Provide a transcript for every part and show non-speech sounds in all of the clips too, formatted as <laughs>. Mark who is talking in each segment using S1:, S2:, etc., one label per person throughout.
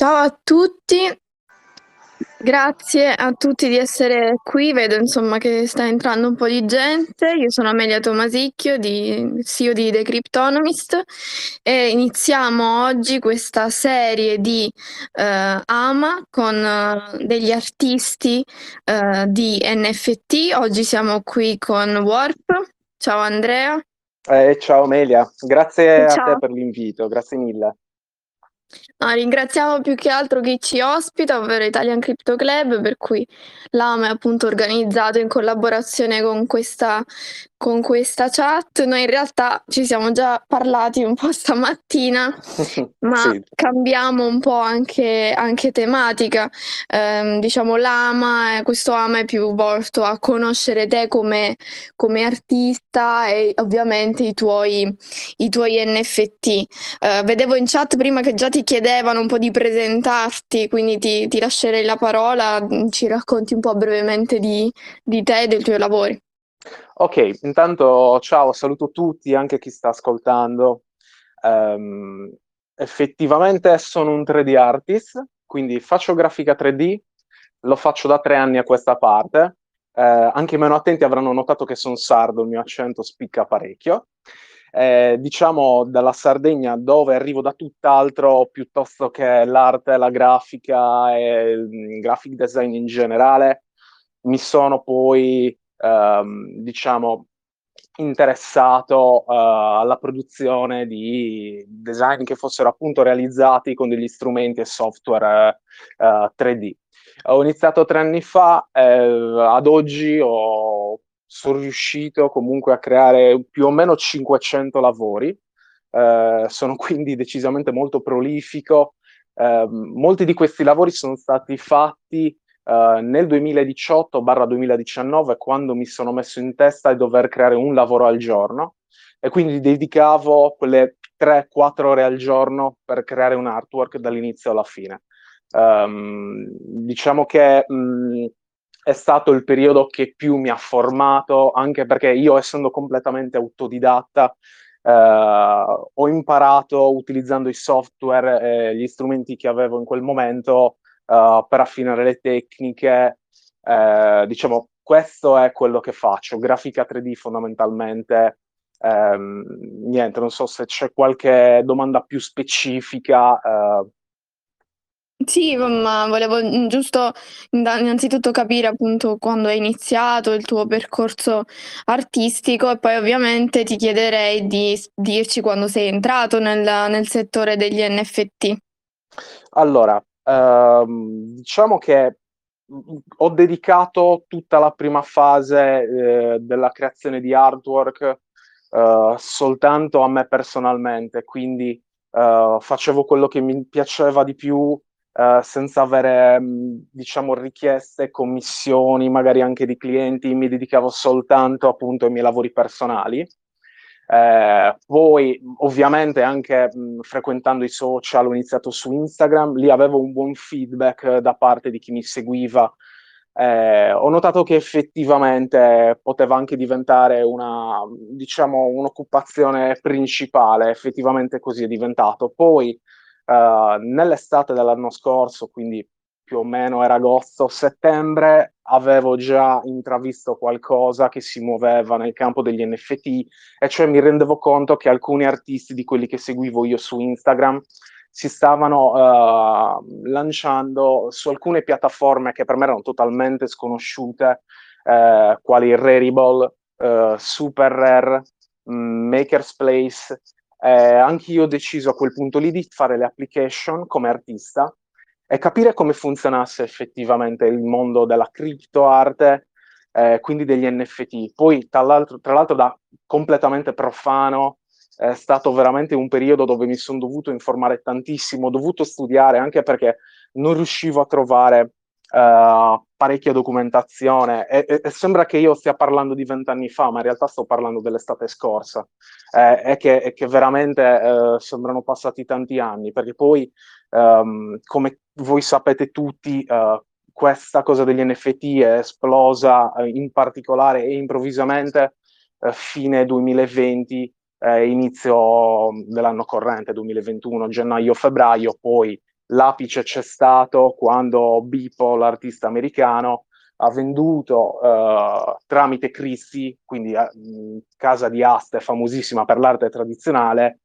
S1: Ciao a tutti, grazie a tutti di essere qui. Vedo insomma che sta entrando un po' di gente. Io sono Amelia Tomasicchio, di, CEO di The Cryptonomist e iniziamo oggi questa serie di uh, AMA con uh, degli artisti uh, di NFT. Oggi siamo qui con Warp. Ciao Andrea.
S2: Eh, ciao Amelia, grazie ciao. a te per l'invito, grazie mille.
S1: No, ringraziamo più che altro chi ci ospita, ovvero Italian Crypto Club, per cui l'AMA è appunto organizzato in collaborazione con questa con questa chat. Noi in realtà ci siamo già parlati un po' <laughs> stamattina, <laughs> ma sì. cambiamo un po' anche, anche tematica. Eh, diciamo l'AMA, eh, questo AMA è più volto a conoscere te come, come artista e ovviamente i tuoi, i tuoi NFT. Eh, vedevo in chat prima che già ti chiedevano un po' di presentarti, quindi ti, ti lascerei la parola, ci racconti un po' brevemente di, di te e dei tuoi lavori.
S2: Ok, intanto ciao, saluto tutti, anche chi sta ascoltando. Um, effettivamente sono un 3D artist, quindi faccio grafica 3D, lo faccio da tre anni a questa parte. Eh, anche meno attenti avranno notato che sono sardo, il mio accento spicca parecchio. Eh, diciamo dalla Sardegna dove arrivo da tutt'altro piuttosto che l'arte, la grafica e il graphic design in generale. Mi sono poi ehm, diciamo, interessato uh, alla produzione di design che fossero appunto realizzati con degli strumenti e software eh, 3D. Ho iniziato tre anni fa, eh, ad oggi ho, sono riuscito comunque a creare più o meno 500 lavori, eh, sono <laughs> quindi decisamente molto prolifico. Eh, molti di questi lavori sono stati fatti Uh, nel 2018-2019 quando mi sono messo in testa di dover creare un lavoro al giorno e quindi dedicavo quelle 3-4 ore al giorno per creare un artwork dall'inizio alla fine. Um, diciamo che mh, è stato il periodo che più mi ha formato, anche perché io essendo completamente autodidatta Uh, ho imparato utilizzando i software e gli strumenti che avevo in quel momento uh, per affinare le tecniche. Uh, diciamo, questo è quello che faccio, grafica 3D fondamentalmente. Um, niente, non so se c'è qualche domanda più specifica.
S1: Sì, ma volevo mm, giusto innanzitutto capire appunto quando hai iniziato il tuo percorso artistico e poi ovviamente ti chiederei di dirci quando sei entrato nel, nel settore degli NFT.
S2: Allora, Ehm, diciamo che ho dedicato tutta la prima fase eh, della creazione di artwork eh, soltanto a me personalmente, quindi eh, facevo quello che mi piaceva di più eh, senza avere, diciamo, richieste, commissioni, magari anche di clienti, mi dedicavo soltanto appunto ai miei lavori personali. Eh, poi ovviamente anche mh, frequentando i social ho iniziato su Instagram, lì avevo un buon feedback da parte di chi mi seguiva. Eh, ho notato che effettivamente poteva anche diventare una, diciamo, un'occupazione principale, effettivamente così è diventato. Poi eh, nell'estate dell'anno scorso, quindi più o meno era agosto, settembre, avevo già intravisto qualcosa che si muoveva nel campo degli NFT, e cioè mi rendevo conto che alcuni artisti di quelli che seguivo io su Instagram si stavano uh, lanciando su alcune piattaforme che per me erano totalmente sconosciute, uh, quali Rarible, uh, Super Rare, um, Maker's Place. Eh, anche io ho deciso a quel punto lì di fare le application come artista e capire come funzionasse effettivamente il mondo della criptoarte, eh, quindi degli NFT. Poi, tra l'altro, tra l'altro, da completamente profano, è stato veramente un periodo dove mi sono dovuto informare tantissimo, ho dovuto studiare anche perché non riuscivo a trovare uh, parecchia documentazione. E, e, e, sembra che io stia parlando di vent'anni fa, ma in realtà sto parlando dell'estate scorsa. Eh, e, che, che, veramente eh, sembrano passati tanti anni, perché poi, um, come voi sapete tutti, uh, questa cosa degli NFT è esplosa uh, in particolare e improvvisamente uh, fine 2020, inizio dell'anno corrente, 2021, gennaio-febbraio, poi l'apice c'è stato quando Bipo, l'artista americano, ha venduto uh, tramite Christie, quindi uh, casa di aste famosissima per l'arte tradizionale,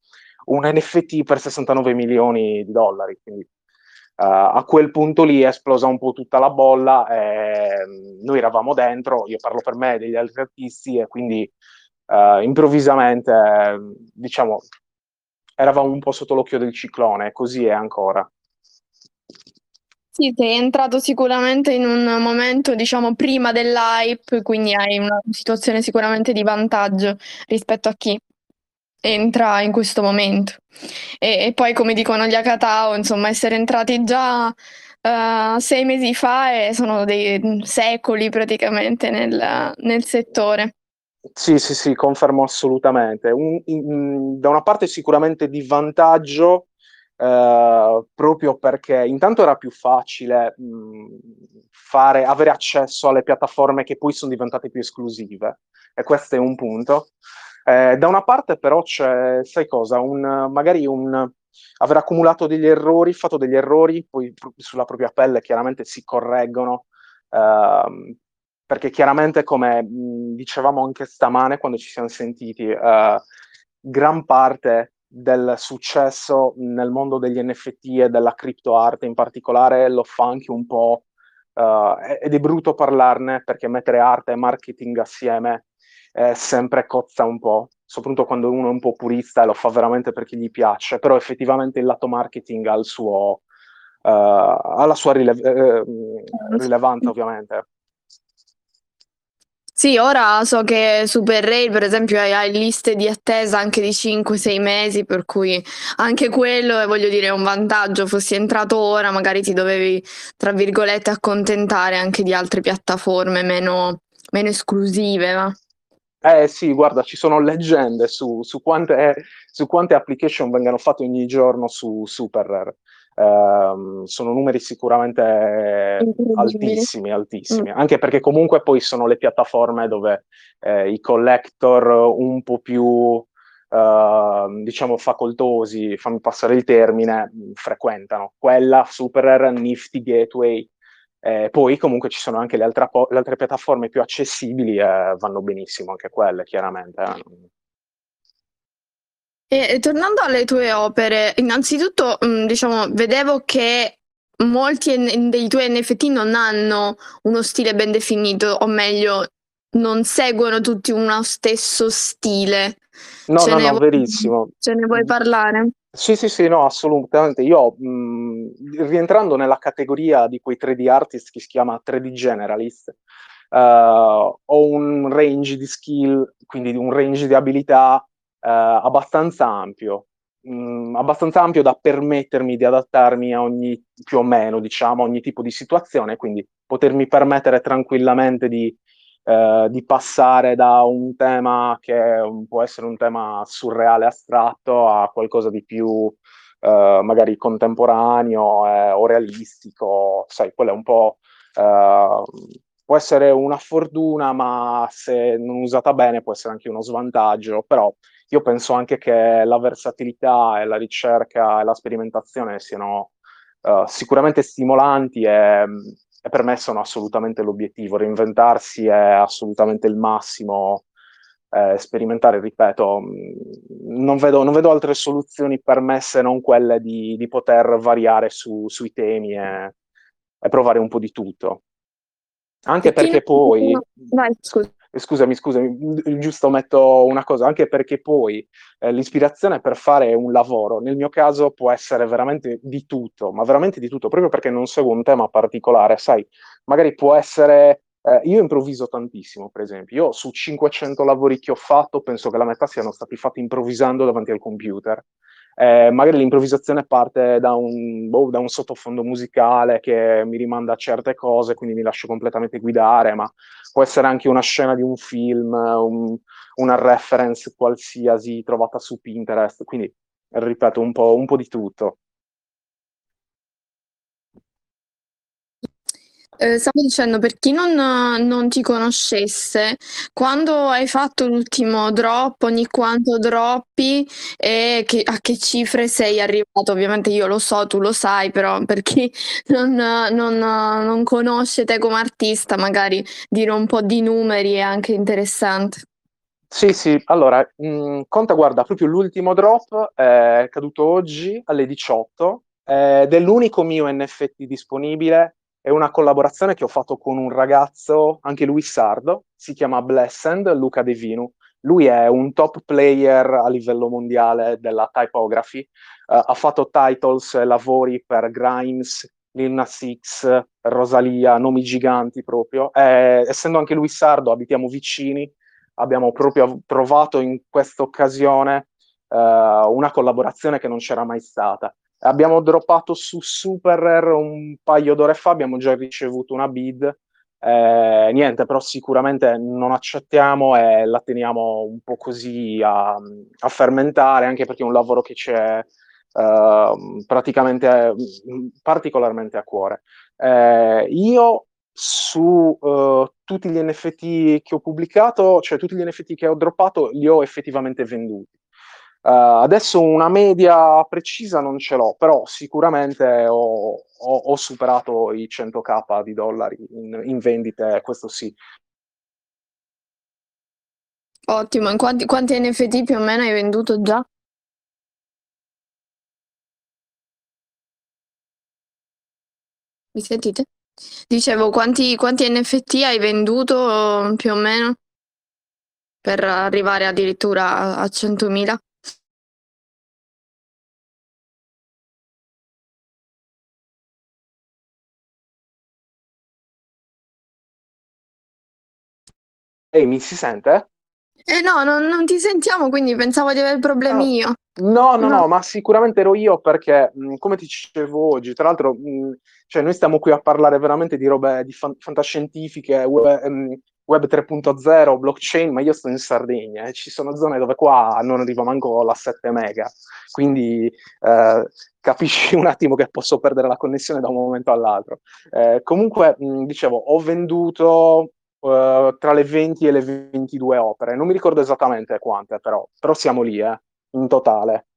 S2: un NFT per 69 milioni di dollari. Quindi uh, a quel punto lì è esplosa un po' tutta la bolla, e noi eravamo dentro, io parlo per me degli altri artisti e quindi improvvisamente, diciamo, eravamo un po' sotto l'occhio del ciclone, così è ancora.
S1: Sì, sei entrato sicuramente in un momento, diciamo, prima dell'hype, quindi hai una situazione sicuramente di vantaggio rispetto a chi entra in questo momento. E, e poi, come dicono gli Akatao, insomma, essere entrati già uh, sei mesi fa e sono dei secoli praticamente nel, nel settore.
S2: Sì, sì, sì, confermo assolutamente. Un, in, da una parte sicuramente di vantaggio, eh, proprio perché intanto era più facile mh, fare, avere accesso alle piattaforme che poi sono diventate più esclusive, e questo è un punto. Eh, da una parte però c'è, sai cosa, un, magari un aver accumulato degli errori, fatto degli errori, poi sulla propria pelle chiaramente si correggono, eh, perché chiaramente come mh, dicevamo anche stamane quando ci siamo sentiti, eh, gran parte del successo nel mondo degli NFT e della criptoarte in particolare lo fa anche un po', uh, ed è brutto parlarne perché mettere arte e marketing assieme eh, sempre cozza un po', soprattutto quando uno è un po' purista e lo fa veramente perché gli piace, però effettivamente il lato marketing ha, il suo, uh, ha la sua rilev- eh, rilevanza ovviamente.
S1: Sì, ora so che Super Rail, per esempio, hai, liste di attesa anche di 5-6 mesi, per cui anche quello è, voglio dire, un vantaggio. Fossi entrato ora, magari ti dovevi, tra virgolette, accontentare anche di altre piattaforme meno, meno esclusive, va?
S2: Eh sì, guarda, ci sono leggende su, su, quante, su quante application vengano fatte ogni giorno su Super Rare. Uh, sono numeri sicuramente altissimi, altissimi, mm. anche perché comunque poi sono le piattaforme dove eh, i collector un po' più, uh, diciamo, facoltosi, fammi passare il termine, frequentano. Quella, Super Nifty Gateway, eh, poi comunque ci sono anche le altre, le altre piattaforme più accessibili, eh, vanno benissimo anche quelle, chiaramente.
S1: E tornando alle tue opere, innanzitutto, diciamo, vedevo che molti dei tuoi NFT non hanno uno stile ben definito, o meglio, non seguono tutti uno stesso stile.
S2: No, Ce no, no, vuoi, verissimo.
S1: Ce ne vuoi parlare?
S2: Sì, sì, sì, no, assolutamente. Io, mh, rientrando nella categoria di quei 3D artist che si chiama 3D generalist, uh, ho un range di skill, quindi un range di abilità abbastanza ampio, mh, mm, abbastanza ampio da permettermi di adattarmi a ogni, più o meno, diciamo, ogni tipo di situazione, quindi potermi permettere tranquillamente di, eh, di passare da un tema che può essere un tema surreale astratto a qualcosa di più eh, magari contemporaneo eh, o realistico, sai, quello è un po' Uh, può essere una fortuna, ma se non usata bene può essere anche uno svantaggio, però io penso anche che la versatilità e la ricerca e la sperimentazione siano uh, sicuramente stimolanti e, e, per me sono assolutamente l'obiettivo. Reinventarsi è assolutamente il massimo. Eh, sperimentare, ripeto, non vedo, non vedo, altre soluzioni per me se non quelle di, di poter variare su, sui temi e, e provare un po' di tutto. Anche perché poi... Vai, scusa. Eh, scusami, scusami, giusto metto una cosa, anche perché poi eh, l'ispirazione per fare un lavoro, nel mio caso può essere veramente di tutto, ma veramente di tutto, proprio perché non seguo un tema particolare, sai, magari può essere, eh, io improvviso tantissimo, per esempio, io su 500 lavori che ho fatto, penso che la metà siano stati fatti improvvisando davanti al computer, eh, magari l'improvvisazione parte da un, boh, da un, sottofondo musicale che mi rimanda a certe cose, quindi mi lascio completamente guidare, ma può essere anche una scena di un film, un, una reference qualsiasi trovata su Pinterest, quindi ripeto un po', un po di tutto.
S1: Ehm, stavo dicendo, per chi non non ti conoscesse, quando hai fatto l'ultimo drop, ogni quanto droppi e che a che cifre sei arrivato? Ovviamente io lo so, tu lo sai, però per chi <laughs> non non non conosce te come artista, magari dire un po' di numeri è anche interessante.
S2: Sì, sì, allora, mhmm, conta guarda, proprio l'ultimo drop è caduto oggi alle 18, ed è l'unico mio NFT disponibile, è una collaborazione che ho fatto con un ragazzo, anche lui sardo, si chiama Blessend, Luca De Vinu. Lui è un top player a livello mondiale della typography, uh, ha fatto titles e lavori per Grimes, Lil Nas X, Rosalia, nomi giganti proprio. Eh, essendo anche lui sardo, abitiamo vicini, abbiamo proprio trovato in questa occasione uh, una collaborazione che non c'era mai stata. Abbiamo droppato su Super Rare un paio d'ore fa, abbiamo già ricevuto una bid. Eh, niente, però sicuramente non accettiamo e la teniamo un po' così a, a fermentare, anche perché è un lavoro che c'è uh, praticamente particolarmente a cuore. Eh, io su uh, tutti gli NFT che ho pubblicato, cioè tutti gli NFT che ho droppato, li ho effettivamente venduti. Uh, adesso una media precisa non ce l'ho, però sicuramente ho, ho, ho superato i 100k di dollari in, in, vendite, questo sì.
S1: Ottimo, in quanti, quanti NFT più o meno hai venduto già? Mi sentite? Dicevo, quanti, quanti NFT hai venduto più o meno per arrivare addirittura a 100.000?
S2: Ehi, mi si sente?
S1: Eh no, non, non ti sentiamo, quindi pensavo di avere problemi io.
S2: No, no, no, no, ma sicuramente ero io perché, mh, come ti dicevo oggi, tra l'altro, mh, cioè noi stiamo qui a parlare veramente di robe di fan- fantascientifiche, web, mh, web 3.0, blockchain, ma io sto in Sardegna e ci sono zone dove qua non arriva manco la 7 mega, quindi eh, capisci un attimo che posso perdere la connessione da un momento all'altro. Eh, comunque, dicevo, ho venduto uh, tra le 20 e le 22 opere. Non mi ricordo esattamente quante, però, però siamo lì, eh, in totale.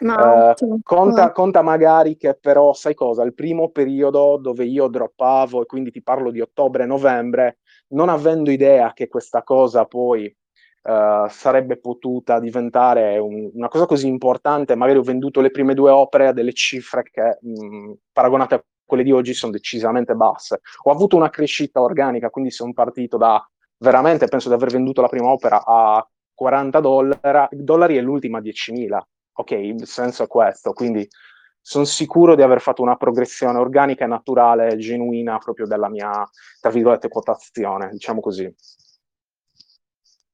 S1: Ma
S2: uh, conta, conta, magari che però, sai cosa, il primo periodo dove io droppavo, e quindi ti parlo di ottobre-novembre, non avendo idea che questa cosa poi uh, sarebbe potuta diventare un, una cosa così importante, magari ho venduto le prime due opere a delle cifre che, mh, paragonate a quelle di oggi sono decisamente basse. Ho avuto una crescita organica, quindi sono partito da veramente, penso di aver venduto la prima opera a 40 dollari, dollari e l'ultima a 10.000. Ok, il senso è questo, quindi sono sicuro di aver fatto una progressione organica e naturale, genuina proprio della mia, tra virgolette, quotazione, diciamo così.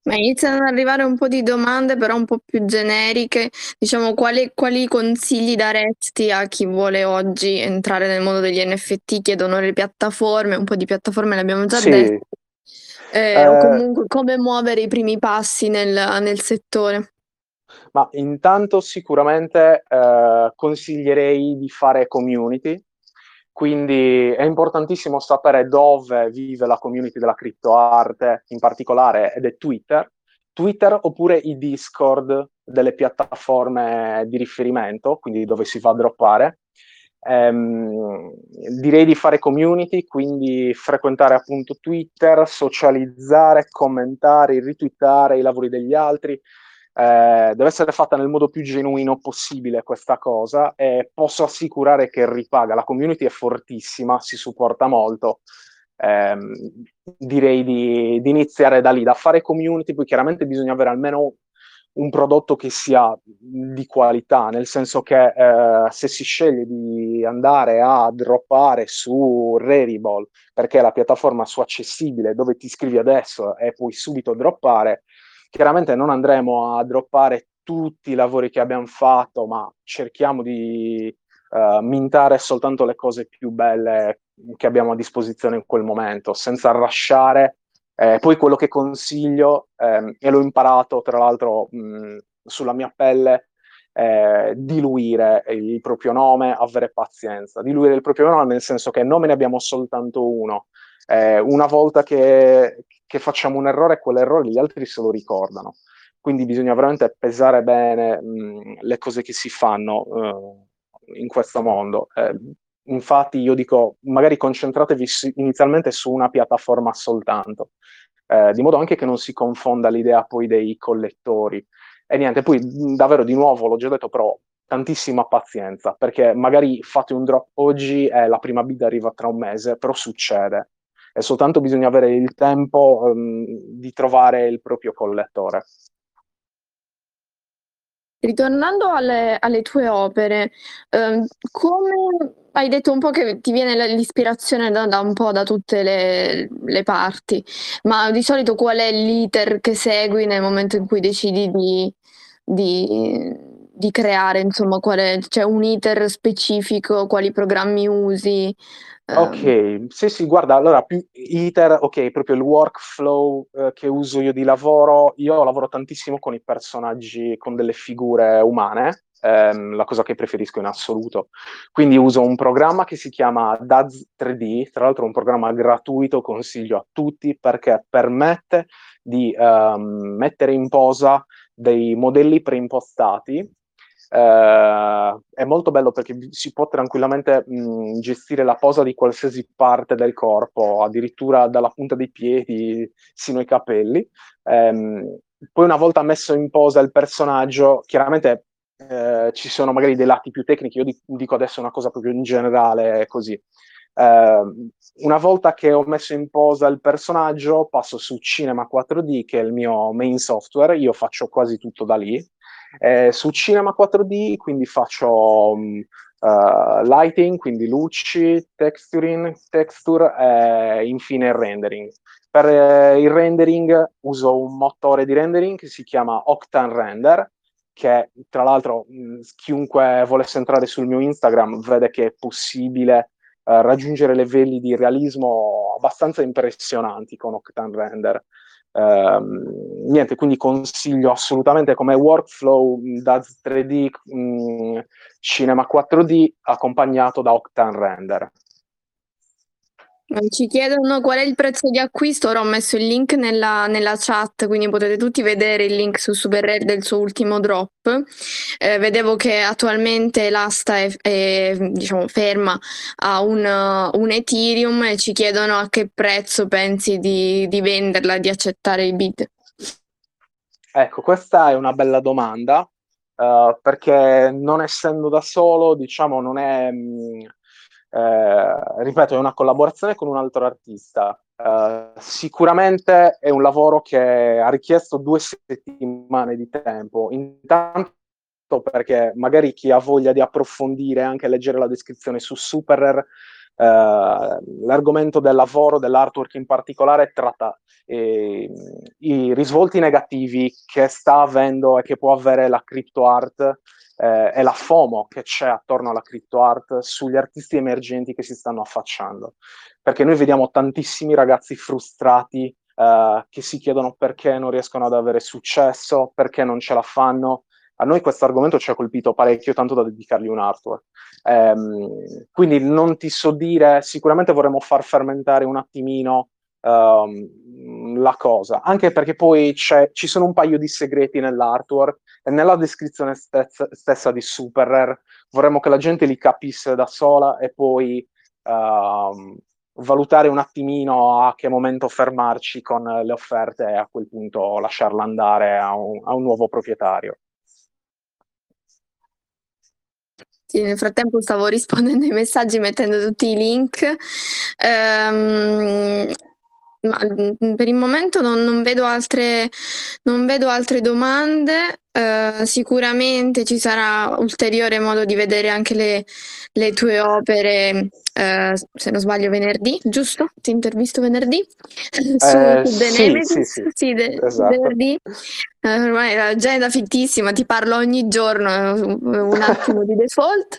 S1: Ma iniziano ad arrivare un po' di domande, però un po' più generiche. Diciamo, quali, quali consigli daresti a chi vuole oggi entrare nel mondo degli NFT? Chiedono le piattaforme, un po' di piattaforme le abbiamo già
S2: Sì.
S1: dette. Eh, o
S2: Eh,
S1: comunque come muovere i primi passi nel, nel settore.
S2: ma intanto sicuramente eh, consiglierei di fare community, quindi è importantissimo sapere dove vive la community della criptoarte in particolare ed è Twitter. Twitter oppure i Discord delle piattaforme di riferimento, quindi dove si va a droppare. Ehm, direi di fare community, quindi frequentare appunto Twitter, socializzare, commentare, ritweetare i lavori degli altri. Eh, deve essere fatta nel modo più genuino possibile questa cosa e posso assicurare che ripaga. La community è fortissima, si supporta molto. Eh, direi di, di, iniziare da lì, da fare community, poi chiaramente bisogna avere almeno un prodotto che sia di qualità, nel senso che eh, se si sceglie di andare a droppare su Rarible, perché è la piattaforma su accessibile dove ti iscrivi adesso e puoi subito droppare, chiaramente non andremo a droppare tutti i lavori che abbiamo fatto, ma cerchiamo di uh, mintare soltanto le cose più belle che abbiamo a disposizione in quel momento, senza rasciare. Eh, poi quello che consiglio, ehm, e l'ho imparato tra l'altro mh, sulla mia pelle, eh, diluire il proprio nome, avere pazienza. Diluire il proprio nome nel senso che nome ne abbiamo soltanto uno. Eh, una volta che, che, facciamo un errore, quell'errore gli altri se lo ricordano. Quindi bisogna veramente pesare bene mh, le cose che si fanno uh, in questo mondo. Eh, infatti io dico, magari concentratevi inizialmente su una piattaforma soltanto, eh, di modo anche che non si confonda l'idea poi dei collettori. E niente, poi davvero di nuovo, l'ho già detto, però tantissima pazienza, perché magari fate un drop oggi e la prima bid arriva tra un mese, però succede. E soltanto bisogna avere il tempo um, di trovare il proprio collettore.
S1: Ritornando alle, alle tue opere, eh, come hai detto un po' che ti viene l'ispirazione da, da un po' da tutte le, le, parti, ma di solito qual è l'iter che segui nel momento in cui decidi di, di, di creare, insomma, c'è un iter specifico, quali programmi usi?
S2: Ok, sì, sì, guarda, allora più iter, ok, proprio il workflow eh, che uso io di lavoro, io lavoro tantissimo con i personaggi, con delle figure umane, ehm, la cosa che preferisco in assoluto. Quindi uso un programma che si chiama Daz 3D, tra l'altro un programma gratuito, consiglio a tutti perché permette di ehm, mettere in posa dei modelli preimpostati Uh, è molto bello perché si può tranquillamente mh, gestire la posa di qualsiasi parte del corpo, addirittura dalla punta dei piedi sino ai capelli. Um, poi una volta messo in posa il personaggio, chiaramente uh, ci sono magari dei lati più tecnici, io dico adesso una cosa proprio in generale così. Uh, una volta che ho messo in posa il personaggio, passo su Cinema 4D, che è il mio main software, io faccio quasi tutto da lì, eh, su Cinema 4D quindi faccio um, uh, lighting, quindi luci, texturing, texture e infine il rendering. Per eh, il rendering uso un motore di rendering che si chiama Octane Render, che tra l'altro mh, chiunque volesse entrare sul mio Instagram vede che è possibile uh, raggiungere livelli di realismo abbastanza impressionanti con Octane Render. Uh, niente, quindi consiglio assolutamente come workflow da 3D mh, Cinema 4D accompagnato da Octane Render.
S1: Ci chiedono qual è il prezzo di acquisto, ora ho messo il link nella, nella chat, quindi potete tutti vedere il link su Super Rare del suo ultimo drop. Eh, vedevo che attualmente l'asta è, è diciamo, ferma a un, un, Ethereum e ci chiedono a che prezzo pensi di, di venderla, di accettare il bid.
S2: Ecco, questa è una bella domanda, uh, perché non essendo da solo, diciamo, non è... Mh, mm, eh, ripeto, è una collaborazione con un altro artista. Eh, sicuramente è un lavoro che ha richiesto due settimane di tempo. Intanto perché magari chi ha voglia di approfondire, anche leggere la descrizione su Superer, l'argomento del lavoro, dell'artwork in particolare, tratta eh, i risvolti negativi che sta avendo e che può avere la crypto art eh, è la FOMO che c'è attorno alla crypto art sugli artisti emergenti che si stanno affacciando. Perché noi vediamo tantissimi ragazzi frustrati eh, che si chiedono perché non riescono ad avere successo, perché non ce la fanno. A noi questo argomento ci ha colpito parecchio, tanto da dedicargli un artwork. Eh, quindi non ti so dire, sicuramente vorremmo far fermentare un attimino um, la cosa, anche perché poi ci sono un paio di segreti nell'artwork e nella descrizione stessa, stessa di Super Rare vorremmo che la gente li capisse da sola e poi uh, valutare un attimino a che momento fermarci con le offerte e a quel punto lasciarla andare a un, a un nuovo proprietario.
S1: Sì, nel frattempo stavo <laughs> rispondendo ai messaggi mettendo tutti i link. Um, ma per il momento non, non, vedo altre, non vedo altre domande. Uh, sicuramente ci sarà ulteriore modo di vedere anche le, le tue opere, uh, se non sbaglio, venerdì, giusto? Ti intervisto venerdì? <laughs>
S2: su, eh, su sì, sì, sì,
S1: sì de- esatto. venerdì. Uh, ormai l'agenda fittissima, ti parlo ogni giorno, un attimo di default.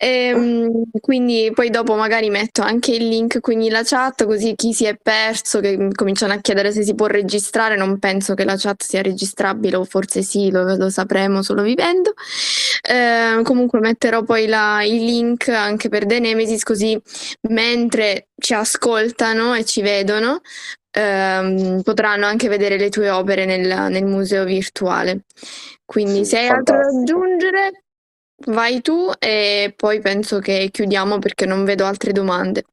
S1: Ehm, quindi poi dopo magari metto anche il link qui nella chat, così chi si è perso, che cominciano a chiedere se si può registrare, non penso che la chat sia registrabile o forse sì lo, lo sapremo solo vivendo. Eh, comunque metterò poi la, il link anche per The Nemesis così mentre ci ascoltano e ci vedono ehm, potranno anche vedere le tue opere nel, nel museo virtuale. Quindi
S2: Sì,
S1: se hai altro da aggiungere, vai tu e poi penso che chiudiamo perché non vedo altre domande.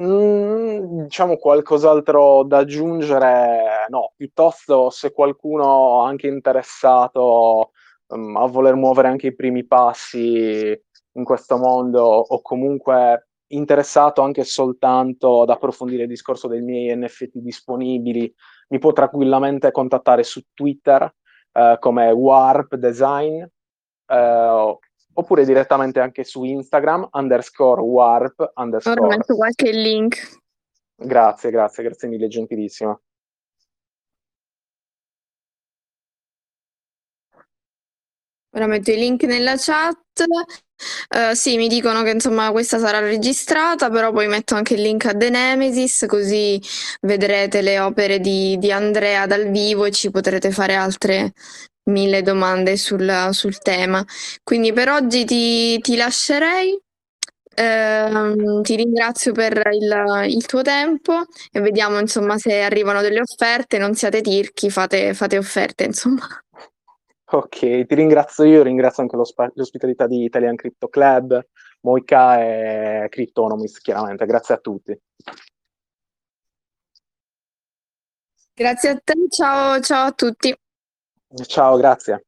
S2: Mm, diciamo qualcos'altro da aggiungere? No, piuttosto se qualcuno anche interessato um, a voler muovere anche i primi passi in questo mondo o comunque interessato anche soltanto ad approfondire il discorso dei miei NFT disponibili, mi può tranquillamente contattare su Twitter eh, come Warp Design eh, oppure direttamente anche su Instagram underscore warp underscore.
S1: Ora metto qualche link.
S2: Grazie, grazie, grazie mille, gentilissima.
S1: Ora metto i link nella chat. Uh, sì, mi dicono che insomma questa sarà registrata, però poi metto anche il link a The Nemesis, così vedrete le opere di, di Andrea dal vivo e ci potrete fare altre mille domande sul, sul tema. Quindi per oggi ti, ti lascerei. Uh, ti ringrazio per il, il, tuo tempo e vediamo insomma se arrivano delle offerte, non siate tirchi, fate, fate offerte insomma.
S2: Ok, ti ringrazio io, ringrazio anche l'ospitalità di Italian Crypto Club, Moika e Cryptonomies, chiaramente. Grazie a tutti.
S1: Grazie a te, ciao, ciao a tutti.
S2: Ciao, grazie.